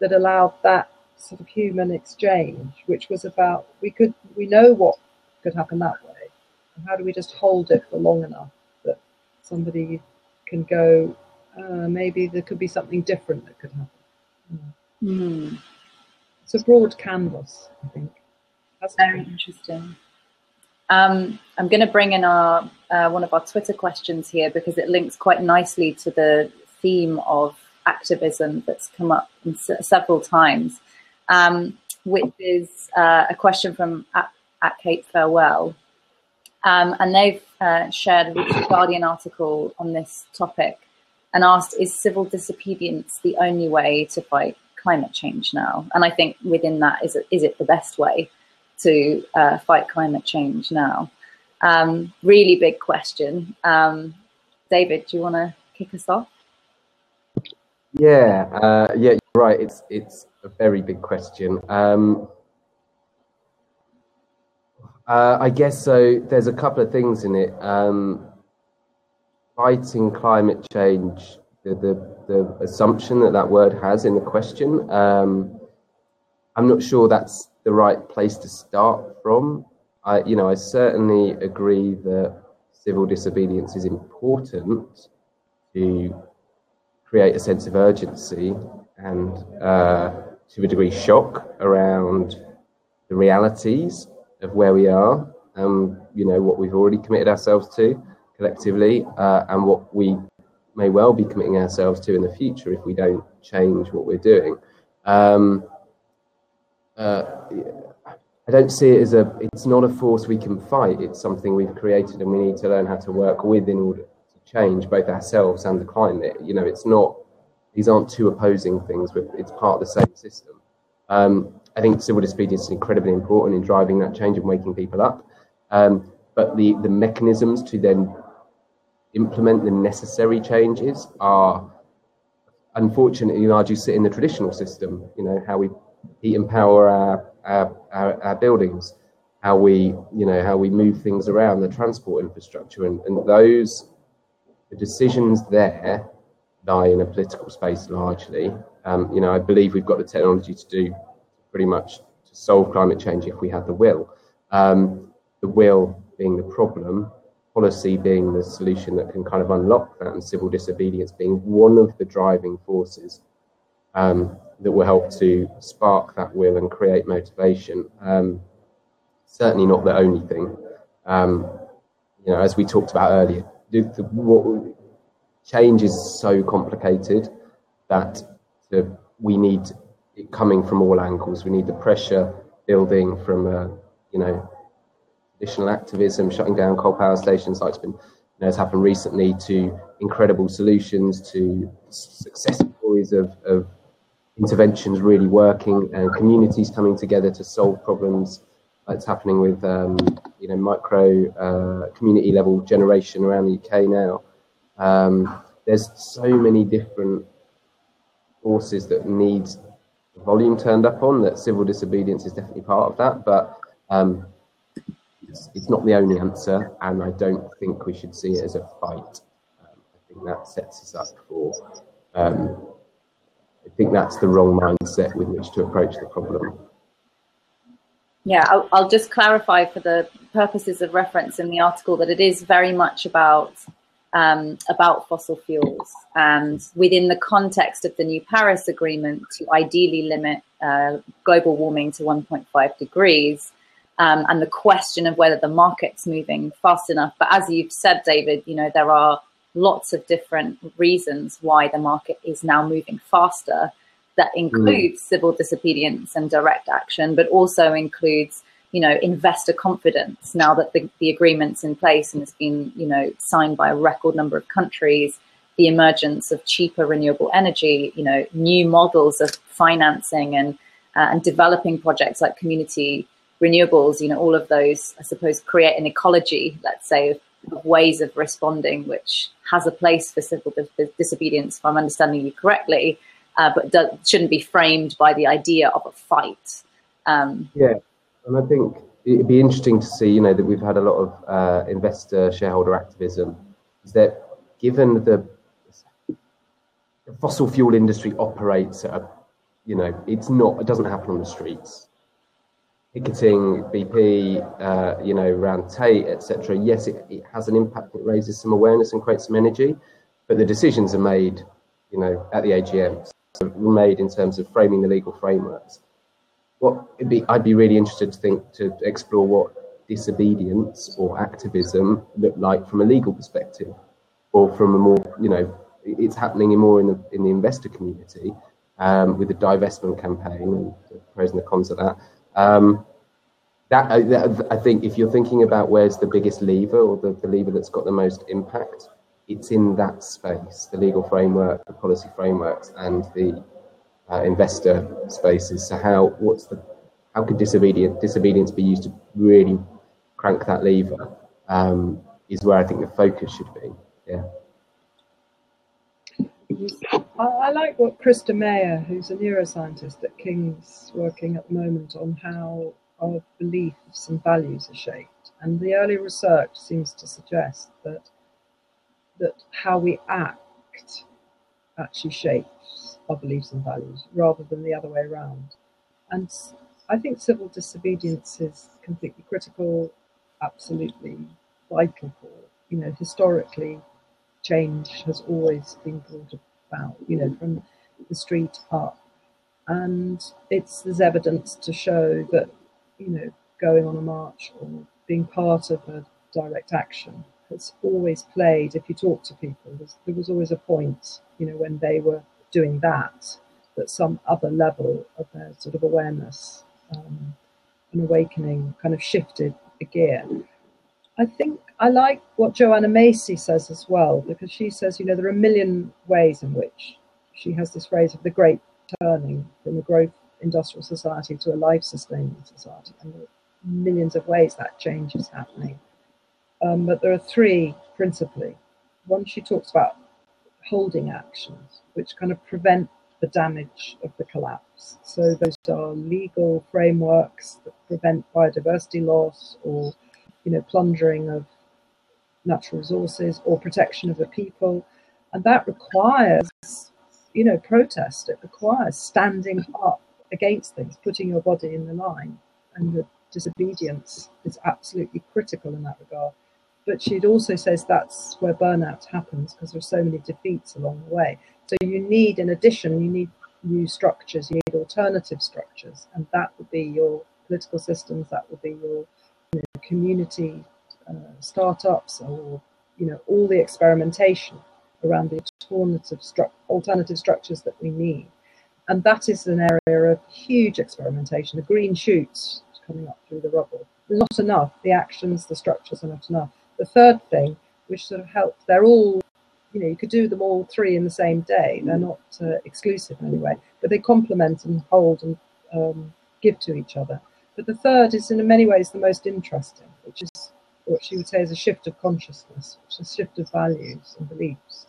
that allowed that sort of human exchange, which was about we could we know what could happen that way. How do we just hold it for long enough somebody can go, uh, maybe there could be something different that could happen. Mm. It's a broad canvas, I think. That's very interesting. Um, I'm going to bring in our uh, one of our Twitter questions here because it links quite nicely to the theme of activism that's come up several times, um, which is uh, a question from at, at Kate Farewell. Um, and they've uh, shared a Guardian article on this topic and asked, is civil disobedience the only way to fight climate change now? And I think within that, is it, is it the best way? to uh, fight climate change now? Um, really big question. Um, David, do you want to kick us off? Yeah, uh, yeah, you're right. It's it's a very big question. Um, uh, I guess so. There's a couple of things in it. Um, fighting climate change, the, the, the assumption that that word has in the question. Um, I'm not sure that's the right place to start from. I, you know, I certainly agree that civil disobedience is important to create a sense of urgency and, uh, to a degree, shock around the realities of where we are and you know what we've already committed ourselves to collectively uh, and what we may well be committing ourselves to in the future if we don't change what we're doing. Um, uh, I don't see it as a, it's not a force we can fight. It's something we've created and we need to learn how to work with in order to change both ourselves and the climate. You know, it's not, these aren't two opposing things, it's part of the same system. Um, I think civil disobedience is incredibly important in driving that change and waking people up. Um, but the, the mechanisms to then implement the necessary changes are unfortunately largely sit in the traditional system. You know, how we heat and power our, our, our, our, buildings, how we, you know, how we move things around, the transport infrastructure, and, and those, the decisions there lie in a political space largely. Um, you know, I believe we've got the technology to do pretty much to solve climate change if we had the will. Um, the will being the problem, policy being the solution that can kind of unlock that, and civil disobedience being one of the driving forces um, that will help to spark that will and create motivation. Um, certainly not the only thing. Um, you know, as we talked about earlier, the, the, what, change is so complicated that the, we need it coming from all angles. We need the pressure building from, uh, you know, additional activism, shutting down coal power stations, like it's been, you know, has happened recently, to incredible solutions, to success stories of, of interventions really working and communities coming together to solve problems that's happening with um, you know micro uh, community level generation around the UK now. Um, there's so many different forces that need volume turned up on. That civil disobedience is definitely part of that, but um, it's, it's, not the only answer, and I don't think we should see it as a fight. Um, I think that sets us up for. Um, I think that's the wrong mindset with which to approach the problem. Yeah, I'll, I'll, just clarify for the purposes of reference in the article that it is very much about um, about fossil fuels and within the context of the new Paris Agreement to ideally limit uh, global warming to 1.5 degrees um, and the question of whether the market's moving fast enough. But as you've said, David, you know there are lots of different reasons why the market is now moving faster that mm. includes mm. civil disobedience and direct action, but also includes you know investor confidence now that the, the agreement's in place and it's been you know signed by a record number of countries the emergence of cheaper renewable energy you know new models of financing and uh, and developing projects like community renewables you know all of those i suppose create an ecology let's say of, of ways of responding which has a place for civil dis- disobedience if i'm understanding you correctly uh, but do- shouldn't be framed by the idea of a fight. Um, yeah, and I think it'd be interesting to see, you know, that we've had a lot of uh, investor shareholder activism. Is that given the, the fossil fuel industry operates at a, you know, it's not, it doesn't happen on the streets. Picketing, BP, uh, you know, around Tate, etc. Yes, it, it has an impact. It raises some awareness and creates some energy, but the decisions are made, you know, at the AGM made in terms of framing the legal frameworks. What be, I'd be really interested to think to explore what disobedience or activism look like from a legal perspective, or from a more you know it's happening in more in the in the investor community um, with the divestment campaign and the pros and the cons of that. Um, that, that, I think if you're thinking about where's the biggest lever or the, the lever that's got the most impact, it's in that space, the legal framework, the policy frameworks, and the uh, investor spaces. So how what's the how could disobedience disobedience be used to really crank that lever? Um, is where I think the focus should be. Yeah. I, like what Krista Mayer, who's a neuroscientist at King's, working at the moment on how our beliefs and values are shaped. And the early research seems to suggest that that how we act actually shapes our beliefs and values rather than the other way around. And I think civil disobedience is completely critical, absolutely vital for, you know, historically, change has always been brought about, you know, from the street up. And it's there's evidence to show that, you know, going on a march or being part of a direct action has always played, if you talk to people, there was always a point, you know, when they were doing that, that some other level of their sort of awareness um, and awakening kind of shifted the gear. I think I like what Joanna Macy says as well, because she says, you know, there are a million ways in which she has this phrase of the great turning from a growth industrial society to a life sustaining society. And millions of ways that change is happening. Um, but there are three principally. One, she talks about holding actions, which kind of prevent the damage of the collapse. So those are legal frameworks that prevent biodiversity loss or, you know, plundering of natural resources or protection of the people. And that requires, you know, protest. It requires standing up against things, putting your body in the line. And the disobedience is absolutely critical in that regard but she also says that's where burnout happens because there are so many defeats along the way. So you need, in addition, you need new structures, you need alternative structures, and that would be your political systems, that would be your you know, community uh, startups, or you know all the experimentation around the alternative, stru- alternative structures that we need. And that is an area of huge experimentation. The green shoots coming up through the rubble. Not enough. The actions, the structures are not enough the third thing, which sort of helps, they're all, you know, you could do them all three in the same day. They're not uh, exclusive in any way, but they complement and hold and um, give to each other. But the third is in many ways the most interesting, which is what she would say is a shift of consciousness, which is a shift of values and beliefs.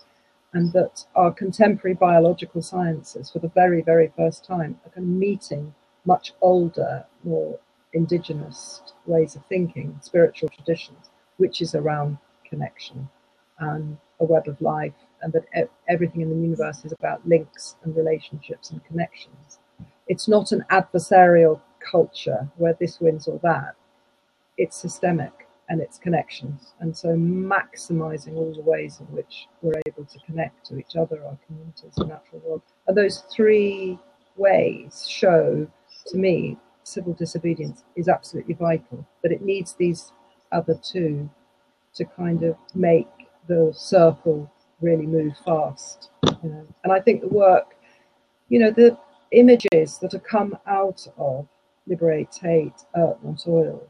and that our contemporary biological sciences, for the very, very first time, are kind of meeting much older, more indigenous ways of thinking, spiritual traditions, which is around connection and a web of life, and that everything in the universe is about links and relationships and connections. It's not an adversarial culture where this wins or that. It's systemic and it's connections. And so maximizing all the ways in which we're able to connect to each other, our communities, the natural world. And those three ways show to me civil disobedience is absolutely vital, but it needs these other two to kind of make the circle really move fast. You know? And I think the work, you know, the images that have come out of Liberate Tate, Art Not Oil,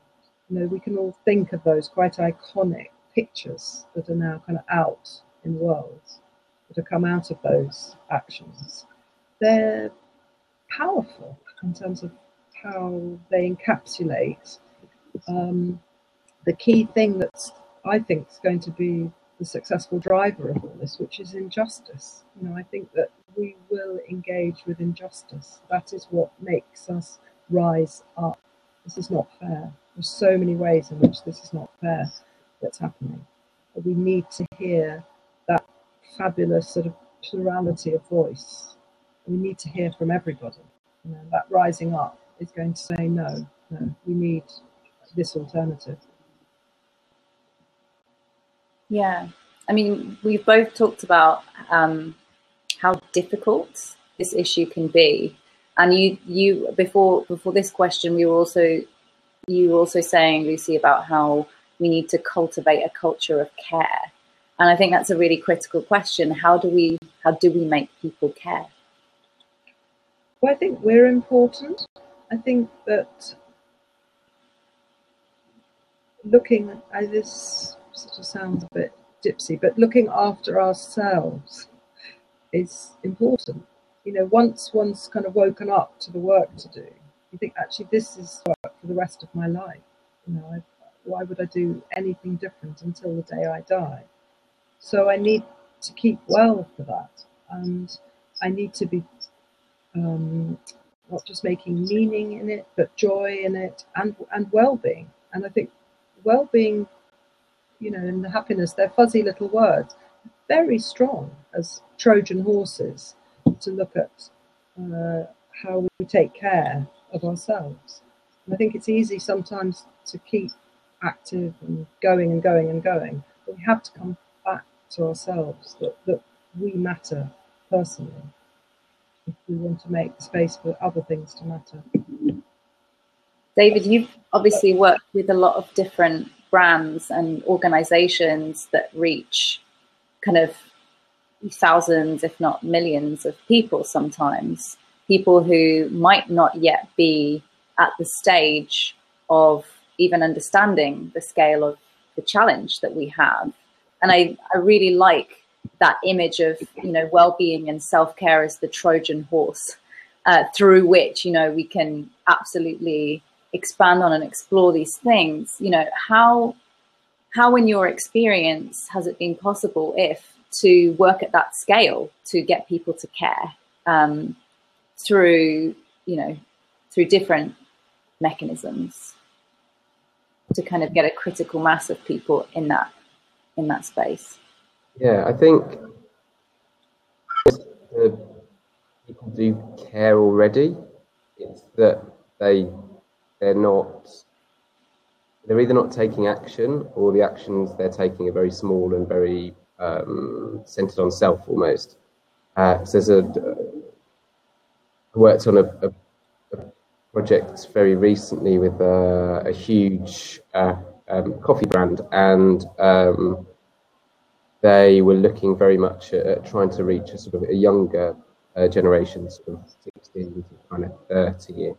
you know, we can all think of those quite iconic pictures that are now kind of out in the world, that have come out of those actions. They're powerful in terms of how they encapsulate um, the key thing that's I think is going to be the successful driver of all this, which is injustice. You know, I think that we will engage with injustice. That is what makes us rise up. This is not fair. There's so many ways in which this is not fair that's happening. But we need to hear that fabulous sort of plurality of voice. We need to hear from everybody. You know, that rising up is going to say no, no, we need this alternative. Yeah, I mean, we've both talked about um, how difficult this issue can be, and you, you before before this question, we were also you were also saying, Lucy, about how we need to cultivate a culture of care, and I think that's a really critical question. How do we how do we make people care? Well, I think we're important. I think that looking at this sort of sounds a bit gypsy, but looking after ourselves is important. You know, once one's kind of woken up to the work to do, you think actually this is work for the rest of my life. You know, I, why would I do anything different until the day I die? So I need to keep well for that, and I need to be um, not just making meaning in it, but joy in it, and and well-being. And I think well-being you know, and the happiness, they're fuzzy little words, very strong as Trojan horses to look at uh, how we take care of ourselves. And I think it's easy sometimes to keep active and going and going and going, but we have to come back to ourselves that, that we matter personally if we want to make space for other things to matter. David, you've obviously worked with a lot of different brands and organizations that reach kind of thousands, if not millions of people sometimes, people who might not yet be at the stage of even understanding the scale of the challenge that we have. And I, I really like that image of, you know, well-being and self-care as the Trojan horse uh, through which, you know, we can absolutely expand on and explore these things, you know, how how in your experience has it been possible if to work at that scale to get people to care um, through you know through different mechanisms to kind of get a critical mass of people in that in that space? Yeah i think people do care already. It's that they they're not they're either not taking action or the actions they're taking are very small and very um, centered on self almost. Uh, there's a uh, I worked on a, a, a, project very recently with a, a huge uh, um, coffee brand, and um, they were looking very much at, at, trying to reach a sort of a younger uh, generation, sort of 16 to kind of 30.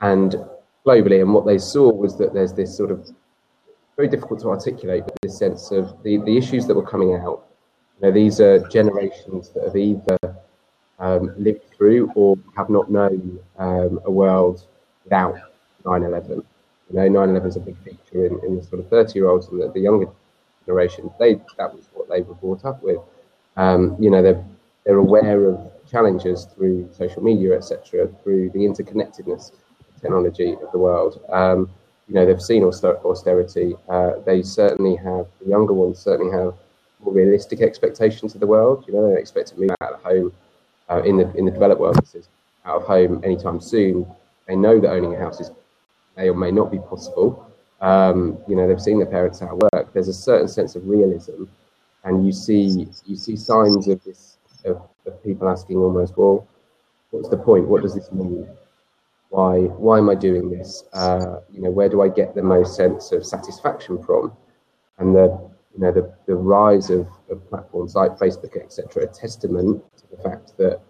And globally, and what they saw was that there's this sort of very difficult to articulate, but this sense of the, the issues that were coming out. You know, these are generations that have either um, lived through or have not known um, a world without 9/11. You know, 9/11 is a big feature in, in the sort of 30 year olds and the, the, younger generation. They that was what they were brought up with, Um, you know, they're they're aware of challenges through social media, etc., through the interconnectedness technology of the world. Um, you know, they've seen austerity. Uh, they certainly have, the younger ones certainly have more realistic expectations of the world. You know, they expect to move out of home uh, in the in the developed world. This is out of home anytime soon. They know that owning a house is may or may not be possible. Um, you know, they've seen their parents out of work. There's a certain sense of realism, and you see you see signs of this of, of people asking almost, well, what's the point? What does this mean? Why why am I doing this? Uh, you know, where do I get the most sense of satisfaction from? And the you know the, the rise of, of platforms like Facebook, etc., a testament to the fact that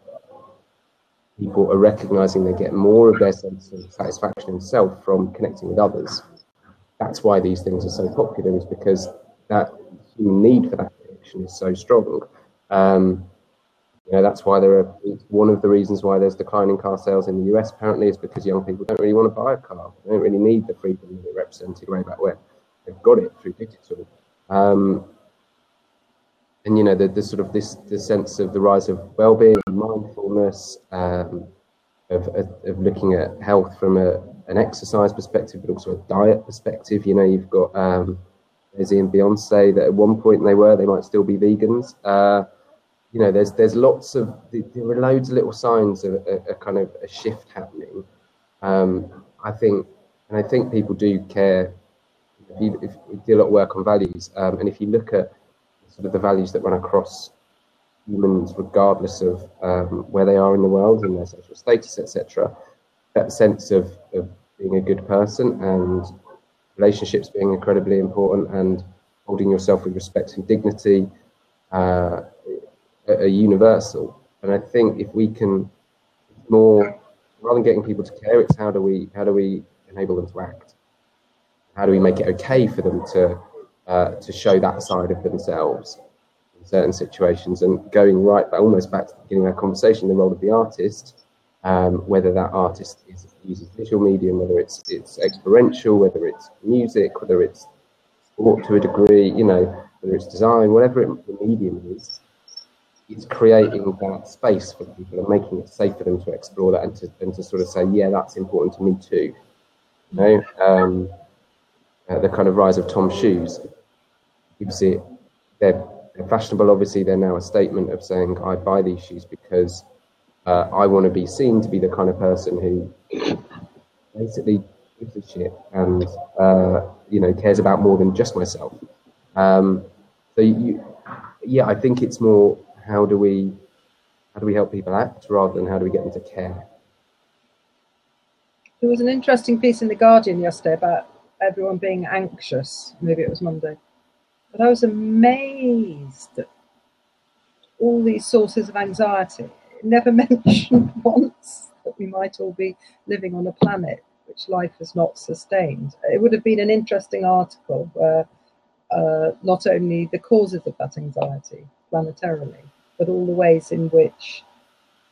people are recognizing they get more of their sense of satisfaction in self from connecting with others. That's why these things are so popular, is because that human need for that connection is so strong. Um, you know, that's why there are one of the reasons why there's declining car sales in the US apparently is because young people don't really want to buy a car. They don't really need the freedom that it represented way back when. They've got it through digital. Um, and you know the, the sort of this the sense of the rise of well-being, mindfulness, um, of, of, of looking at health from a, an exercise perspective, but also a diet perspective. You know, you've got um, Jay-Z and Beyonce that at one point they were, they might still be vegans. Uh, you know, there's there's lots of there are loads of little signs of a, a kind of a shift happening. Um, I think, and I think people do care. If you, if we do a lot of work on values, um, and if you look at sort of the values that run across humans, regardless of um, where they are in the world and their social status, etc., that sense of, of being a good person and relationships being incredibly important and holding yourself with respect and dignity. Uh, are universal. And I think if we can more rather than getting people to care, it's how do we how do we enable them to act? How do we make it okay for them to uh, to show that side of themselves in certain situations? And going right back, almost back to the beginning of our conversation, the role of the artist, um, whether that artist is, uses visual medium, whether it's it's experiential, whether it's music, whether it's sport to a degree, you know, whether it's design, whatever it, the medium is it's creating that space for people and making it safe for them to explore that and to, and to sort of say, yeah, that's important to me too. You know, um, uh, the kind of rise of Tom shoes. You see, they're, they're, fashionable. Obviously, they're now a statement of saying, I buy these shoes because uh, I want to be seen to be the kind of person who [COUGHS] basically gives a shit and uh, you know cares about more than just myself. Um, so you, yeah, I think it's more how do we how do we help people act rather than how do we get them to care? There was an interesting piece in the Guardian yesterday about everyone being anxious. Maybe it was Monday, but I was amazed at all these sources of anxiety. Never [LAUGHS] mentioned once that we might all be living on a planet which life has not sustained. It would have been an interesting article where uh, not only the causes of that anxiety planetarily, but all the ways in which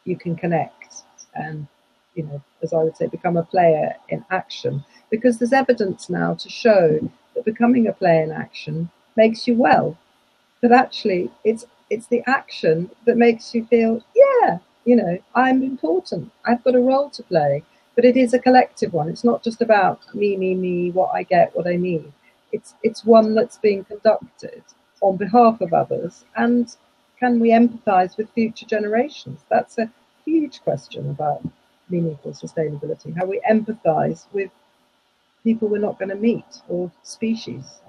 you can connect and, you know, as I would say, become a player in action. Because there's evidence now to show that becoming a player in action makes you well. But actually, it's it's the action that makes you feel, yeah, you know, I'm important. I've got a role to play. But it is a collective one. It's not just about me, me, me, what I get, what I need. It's it's one that's being conducted on behalf of others and can we empathize with future generations? That's a huge question about meaningful sustainability, how we empathize with people we're not going to meet or species.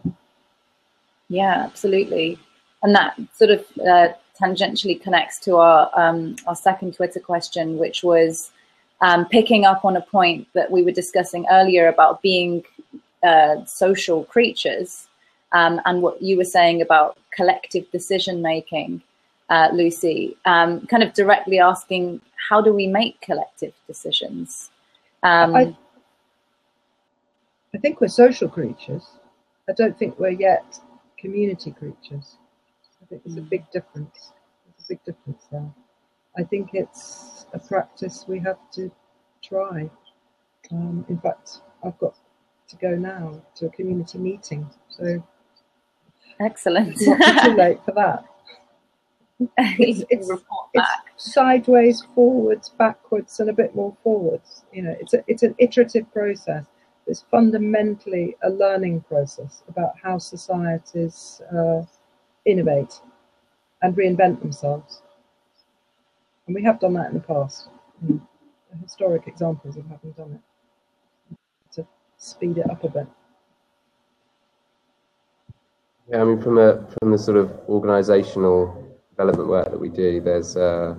Yeah, absolutely. And that sort of uh, tangentially connects to our um, our second Twitter question, which was um, picking up on a point that we were discussing earlier about being uh, social creatures, um, and what you were saying about collective decision making uh, Lucy, um, kind of directly asking, how do we make collective decisions? Um, I, I think we're social creatures. I don't think we're yet community creatures. I think there's a big difference. There's a big difference there. I think it's a practice we have to try. Um, in fact, I've got to go now to a community meeting, so excellent. not too [LAUGHS] late for that. It's, it's, it's sideways, forwards, backwards, and a bit more forwards. You know, it's a, it's an iterative process. It's fundamentally a learning process about how societies uh, innovate and reinvent themselves. And we have done that in the past. You know, historic examples of having done it to speed it up a bit. Yeah, I mean, from a from the sort of organisational development work that we do, there's uh,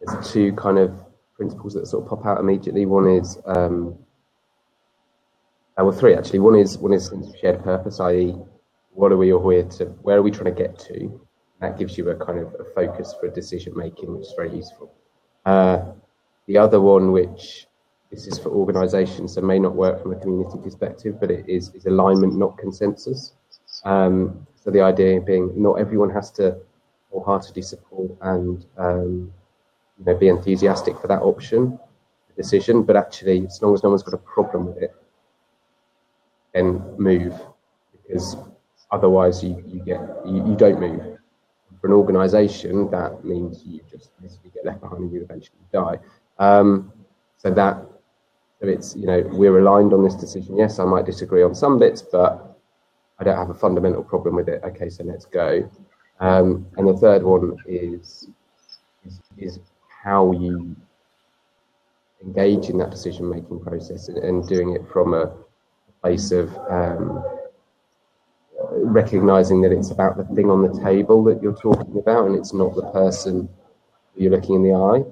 there's two kind of principles that sort of pop out immediately. One is um, uh, well, three actually. One is one is shared purpose, i.e., what are we all here to? Where are we trying to get to? That gives you a kind of a focus for decision making, which is very useful. Uh, the other one, which this is for organisations, so may not work from a community perspective, but it is is alignment, not consensus. Um, so the idea being, not everyone has to wholeheartedly support and um, you know be enthusiastic for that option decision, but actually, as long as no one's got a problem with it, then move because otherwise you, you get you, you don't move. For an organisation, that means you just basically get left behind and you eventually die. Um, so that so it's you know we're aligned on this decision. Yes, I might disagree on some bits, but I don't have a fundamental problem with it. Okay, so let's go. Um, and the third one is, is, is how you engage in that decision making process and, and, doing it from a place of um, recognizing that it's about the thing on the table that you're talking about and it's not the person you're looking in the eye.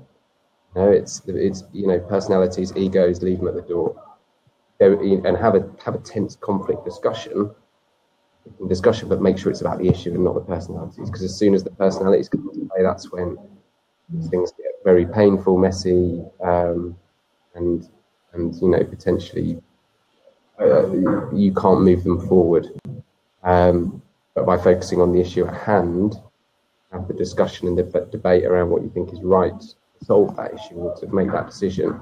No, it's it's you know personalities, egos, leave them at the door, and have a have a tense conflict discussion discussion, but make sure it's about the issue and not the personalities. Because as soon as the personalities come into play, that's when things get very painful, messy, um, and and you know potentially uh, you can't move them forward. Um, but by focusing on the issue at hand, have the discussion and the debate around what you think is right to solve that issue or to make that decision,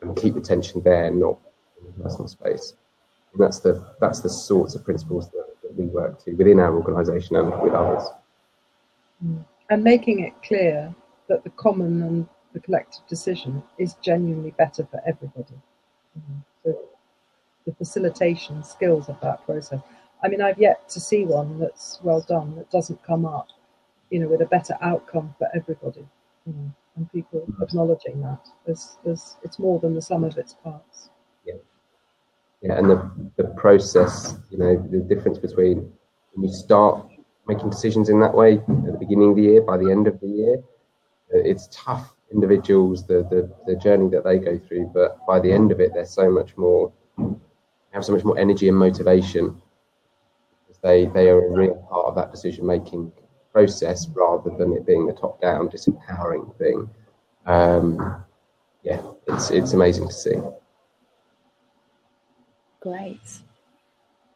and keep the tension there, not in the personal space. And that's the that's the sorts of principles that, we work to within our organisation and with others. And making it clear that the common and the collective decision is genuinely better for everybody. So the facilitation skills of that process. I mean, I've yet to see one that's well done that doesn't come up, you know, with a better outcome for everybody. You know, and people acknowledging that as, as it's more than the sum of its parts yeah, and the, the process, you know, the difference between when you start making decisions in that way at the beginning of the year, by the end of the year, uh, it's tough individuals, the, the, the journey that they go through, but by the end of it, they're so much more, have so much more energy and motivation they, they are a real part of that decision making process rather than it being a top down, disempowering thing. Um, yeah, it's, it's amazing to see. Great.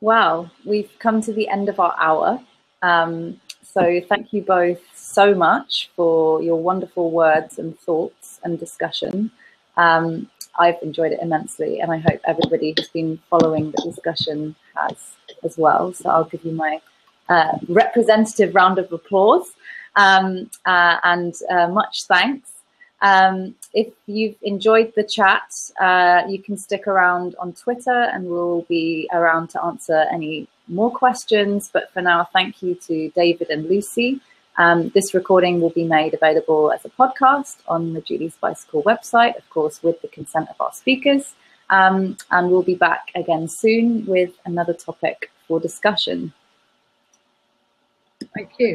Well, we've come to the end of our hour. Um, so thank you both so much for your wonderful words and thoughts and discussion. Um, I've enjoyed it immensely, and I hope everybody who's been following the discussion has as well. So I'll give you my uh, representative round of applause um, uh, and uh, much thanks. Um, if you've enjoyed the chat, uh, you can stick around on Twitter and we'll be around to answer any more questions. But for now, thank you to David and Lucy. Um, this recording will be made available as a podcast on the Julie's Bicycle website, of course, with the consent of our speakers. Um, and we'll be back again soon with another topic for discussion. Thank you.